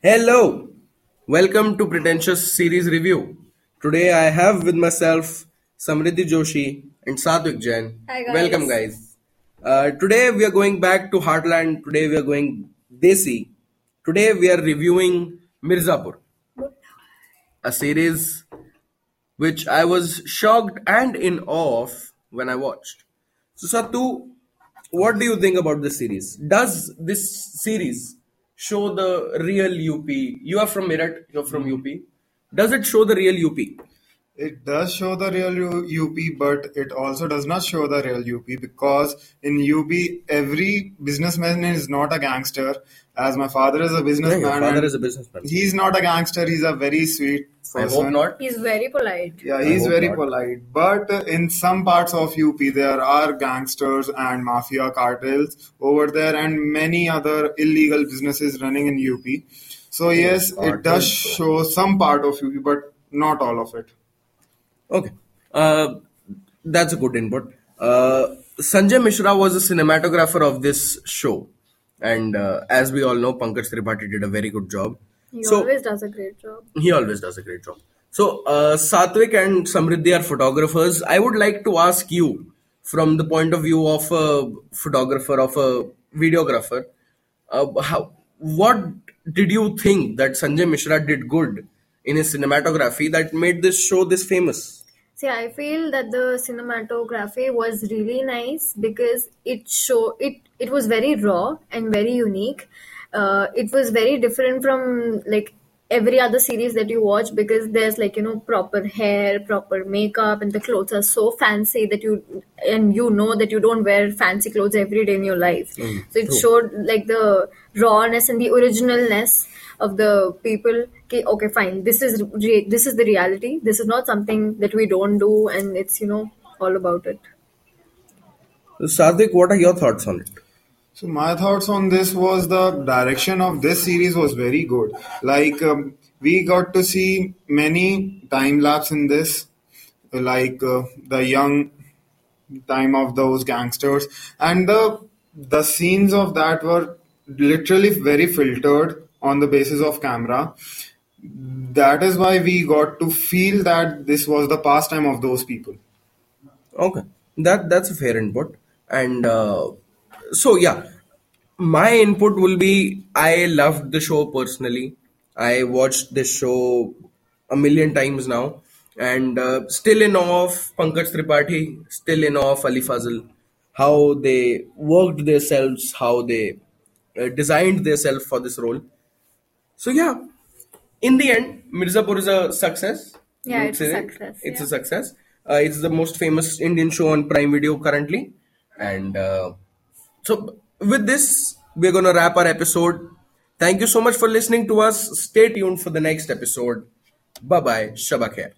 Hello, welcome to Pretentious Series Review. Today I have with myself Samriddhi Joshi and Sadhvik Jain. Hi, guys. Welcome, guys. Uh, today we are going back to Heartland. Today we are going Desi. Today we are reviewing Mirzapur, a series which I was shocked and in awe of when I watched. So, Satu, what do you think about this series? Does this series show the real UP? You are from Meerut, you're from UP. Does it show the real UP? It does show the real UP, but it also does not show the real UP because in UP, every businessman is not a gangster. As my father is a businessman, your father is a businessman. he's not a gangster. He's a very sweet I person. hope not. He's very polite. Yeah, he's very not. polite. But uh, in some parts of UP, there are gangsters and mafia cartels over there, and many other illegal businesses running in UP. So yes, it does show some part of UP, but not all of it. Okay. Uh, that's a good input. Uh, Sanjay Mishra was a cinematographer of this show. And uh, as we all know, Pankaj Tripathi did a very good job. He So- always does a great job. He always does a great job. So, uh, Satvik and Samriddhi are photographers. I would like to ask you, from the point of view of a photographer, of a videographer, uh, how, what did you think that Sanjay Mishra did good in his cinematography that made this show this famous? See, I feel that the cinematography was really nice because it show it it was very raw and very unique. Uh, it was very different from like every other series that you watch because there's like you know proper hair, proper makeup, and the clothes are so fancy that you and you know that you don't wear fancy clothes every day in your life. Mm, so it true. showed like the rawness and the originalness of the people okay, okay fine this is re- this is the reality this is not something that we don't do and it's you know all about it so, Sadik, what are your thoughts on it? So my thoughts on this was the direction of this series was very good. Like um, we got to see many time lapse in this, like uh, the young time of those gangsters, and the the scenes of that were literally very filtered on the basis of camera. That is why we got to feel that this was the pastime of those people. Okay, that that's a fair input. And uh, so yeah, my input will be I loved the show personally. I watched this show a million times now, and uh, still in awe of Pankaj Tripathi, still in awe of Ali Fazal, how they worked themselves, how they uh, designed themselves for this role. So yeah, in the end, Mirzapur is a success. Yeah, it's a success, It's a success. Uh, it's the most famous Indian show on Prime Video currently, and uh, so with this, we're gonna wrap our episode. Thank you so much for listening to us. Stay tuned for the next episode. Bye bye. Shabakher.